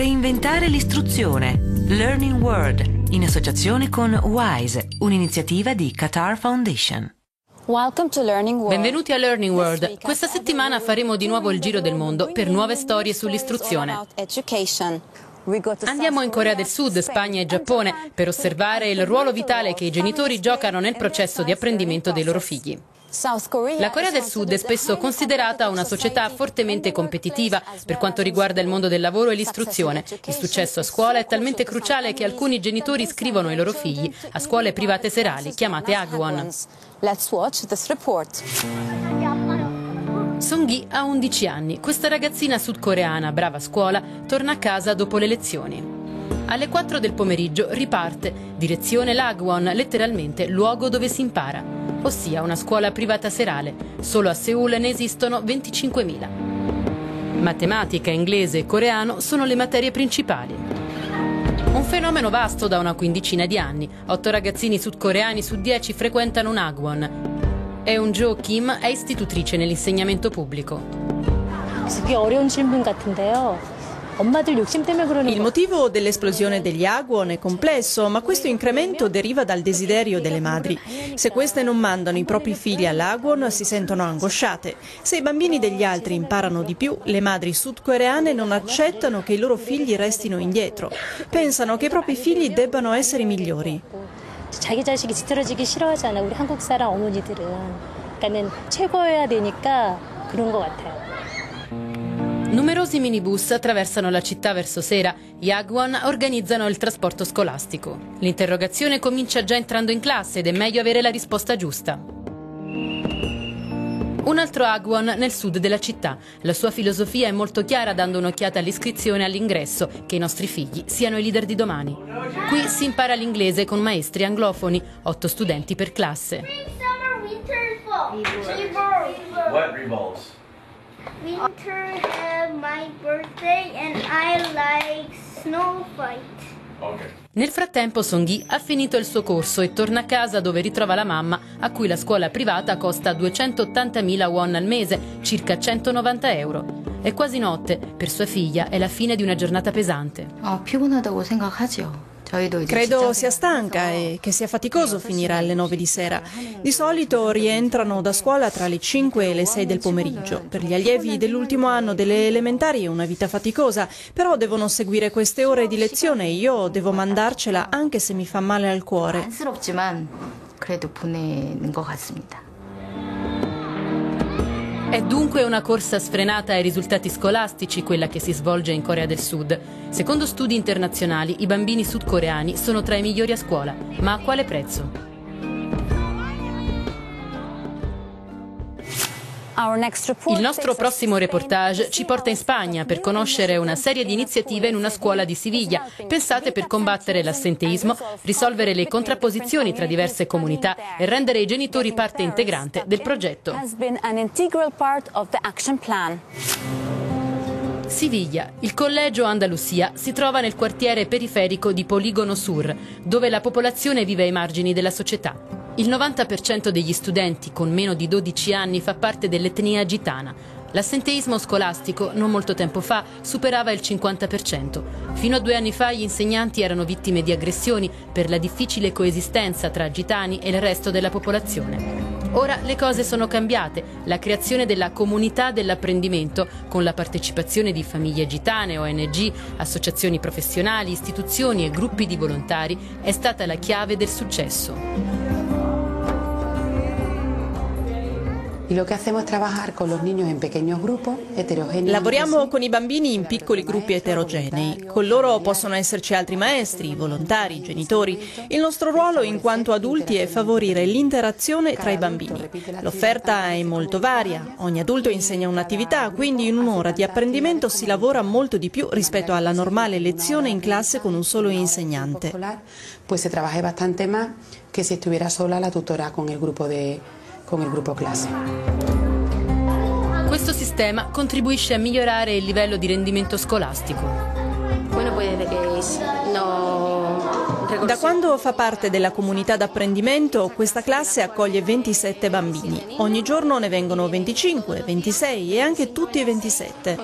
Reinventare l'istruzione. Learning World, in associazione con WISE, un'iniziativa di Qatar Foundation. Benvenuti a Learning World. Questa settimana faremo di nuovo il giro del mondo per nuove storie sull'istruzione. Andiamo in Corea del Sud, Spagna e Giappone per osservare il ruolo vitale che i genitori giocano nel processo di apprendimento dei loro figli. La Corea del Sud è spesso considerata una società fortemente competitiva per quanto riguarda il mondo del lavoro e l'istruzione. Il successo a scuola è talmente cruciale che alcuni genitori iscrivono i loro figli a scuole private serali chiamate Agwon. Songhi ha 11 anni. Questa ragazzina sudcoreana, brava a scuola, torna a casa dopo le lezioni. Alle 4 del pomeriggio riparte, direzione Lagwon, letteralmente luogo dove si impara ossia una scuola privata serale. Solo a Seoul ne esistono 25.000. Matematica, inglese e coreano sono le materie principali. Un fenomeno vasto da una quindicina di anni. Otto ragazzini sudcoreani su dieci frequentano un Agwon. Eun-jo Kim è istitutrice nell'insegnamento pubblico. 되게 어려운 질문 같은데요. Il motivo dell'esplosione degli aguon è complesso, ma questo incremento deriva dal desiderio delle madri. Se queste non mandano i propri figli all'aguon, si sentono angosciate. Se i bambini degli altri imparano di più, le madri sudcoreane non accettano che i loro figli restino indietro. Pensano che i propri figli debbano essere migliori. 자기 자식이 뒤떨어지기 싫어하잖아. 우리 한국 사람 어머니들은. 그러니까는 최고여야 되니까 그런 것 같아요. Numerosi minibus attraversano la città verso sera. Gli Agwon organizzano il trasporto scolastico. L'interrogazione comincia già entrando in classe ed è meglio avere la risposta giusta. Un altro Agwon nel sud della città. La sua filosofia è molto chiara dando un'occhiata all'iscrizione all'ingresso, che i nostri figli siano i leader di domani. Qui si impara l'inglese con maestri anglofoni, otto studenti per classe. What revolves? Winter have my birthday and I like snow fight. Okay. Nel frattempo Songhi ha finito il suo corso e torna a casa dove ritrova la mamma a cui la scuola privata costa 280.000 won al mese, circa 190 euro. È quasi notte, per sua figlia è la fine di una giornata pesante. 아, 피곤하다고 생각하죠. Credo sia stanca e che sia faticoso finire alle 9 di sera. Di solito rientrano da scuola tra le 5 e le 6 del pomeriggio. Per gli allievi dell'ultimo anno delle elementari è una vita faticosa, però devono seguire queste ore di lezione e io devo mandarcela anche se mi fa male al cuore. 안쓰럽지만 그래도 보내는 것 같습니다. È dunque una corsa sfrenata ai risultati scolastici quella che si svolge in Corea del Sud. Secondo studi internazionali, i bambini sudcoreani sono tra i migliori a scuola, ma a quale prezzo? Il nostro prossimo reportage ci porta in Spagna per conoscere una serie di iniziative in una scuola di Siviglia, pensate per combattere l'assenteismo, risolvere le contrapposizioni tra diverse comunità e rendere i genitori parte integrante del progetto. Siviglia, il collegio Andalusia si trova nel quartiere periferico di Poligono Sur, dove la popolazione vive ai margini della società. Il 90% degli studenti con meno di 12 anni fa parte dell'etnia gitana. L'assenteismo scolastico, non molto tempo fa, superava il 50%. Fino a due anni fa gli insegnanti erano vittime di aggressioni per la difficile coesistenza tra gitani e il resto della popolazione. Ora le cose sono cambiate. La creazione della comunità dell'apprendimento, con la partecipazione di famiglie gitane, ONG, associazioni professionali, istituzioni e gruppi di volontari, è stata la chiave del successo. Lavoriamo con i bambini in piccoli gruppi eterogenei. Con loro possono esserci altri maestri, volontari, genitori. Il nostro ruolo in quanto adulti è favorire l'interazione tra i bambini. L'offerta è molto varia. Ogni adulto insegna un'attività, quindi in un'ora di apprendimento si lavora molto di più rispetto alla normale lezione in classe con un solo insegnante. Pues se trabaja bastante más que si estuviera sola la tutora con il gruppo de con il gruppo classe. Questo sistema contribuisce a migliorare il livello di rendimento scolastico. Da quando fa parte della comunità d'apprendimento, questa classe accoglie 27 bambini. Ogni giorno ne vengono 25, 26 e anche tutti i 27.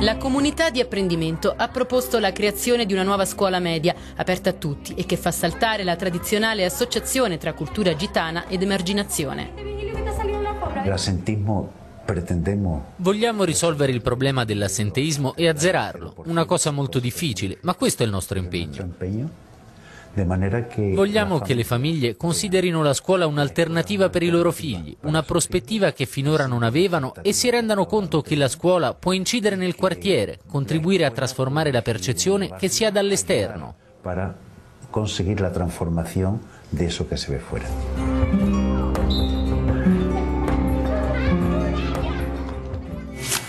La comunità di apprendimento ha proposto la creazione di una nuova scuola media aperta a tutti e che fa saltare la tradizionale associazione tra cultura gitana ed emarginazione. L'assentismo pretendemo. Vogliamo risolvere il problema dell'assenteismo e azzerarlo, una cosa molto difficile, ma questo è il nostro impegno. Vogliamo che le famiglie considerino la scuola un'alternativa per i loro figli, una prospettiva che finora non avevano e si rendano conto che la scuola può incidere nel quartiere, contribuire a trasformare la percezione che si ha dall'esterno. Per conseguire la trasformazione di eso che si ve fuori.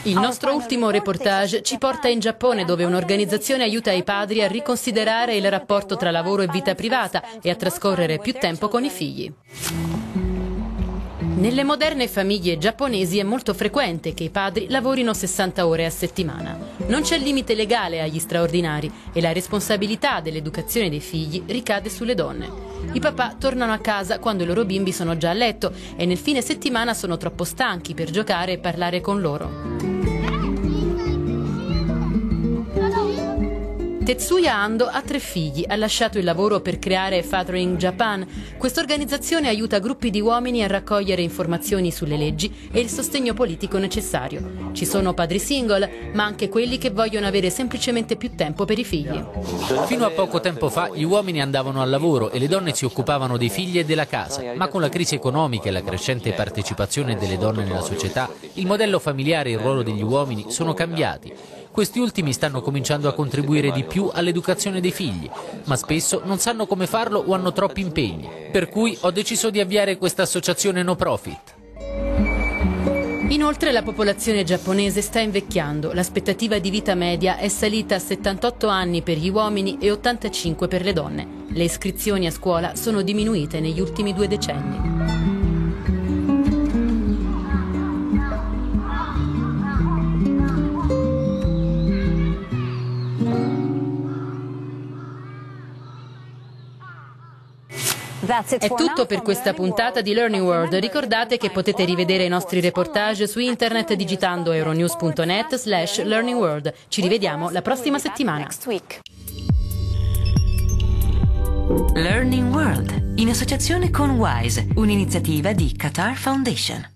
Il nostro ultimo reportage ci porta in Giappone dove un'organizzazione aiuta i padri a riconsiderare il rapporto tra lavoro e vita privata e a trascorrere più tempo con i figli. Nelle moderne famiglie giapponesi è molto frequente che i padri lavorino 60 ore a settimana. Non c'è limite legale agli straordinari e la responsabilità dell'educazione dei figli ricade sulle donne. I papà tornano a casa quando i loro bimbi sono già a letto e nel fine settimana sono troppo stanchi per giocare e parlare con loro. Tetsuya Ando ha tre figli, ha lasciato il lavoro per creare Fathering Japan. Questa organizzazione aiuta gruppi di uomini a raccogliere informazioni sulle leggi e il sostegno politico necessario. Ci sono padri single, ma anche quelli che vogliono avere semplicemente più tempo per i figli. Fino a poco tempo fa gli uomini andavano al lavoro e le donne si occupavano dei figli e della casa, ma con la crisi economica e la crescente partecipazione delle donne nella società, il modello familiare e il ruolo degli uomini sono cambiati. Questi ultimi stanno cominciando a contribuire di più all'educazione dei figli, ma spesso non sanno come farlo o hanno troppi impegni. Per cui ho deciso di avviare questa associazione no profit. Inoltre la popolazione giapponese sta invecchiando, l'aspettativa di vita media è salita a 78 anni per gli uomini e 85 per le donne. Le iscrizioni a scuola sono diminuite negli ultimi due decenni. È tutto per questa puntata di Learning World. Ricordate che potete rivedere i nostri reportage su internet digitando euronews.net slash learning world. Ci rivediamo la prossima settimana. Learning World, in associazione con WISE, un'iniziativa di Qatar Foundation.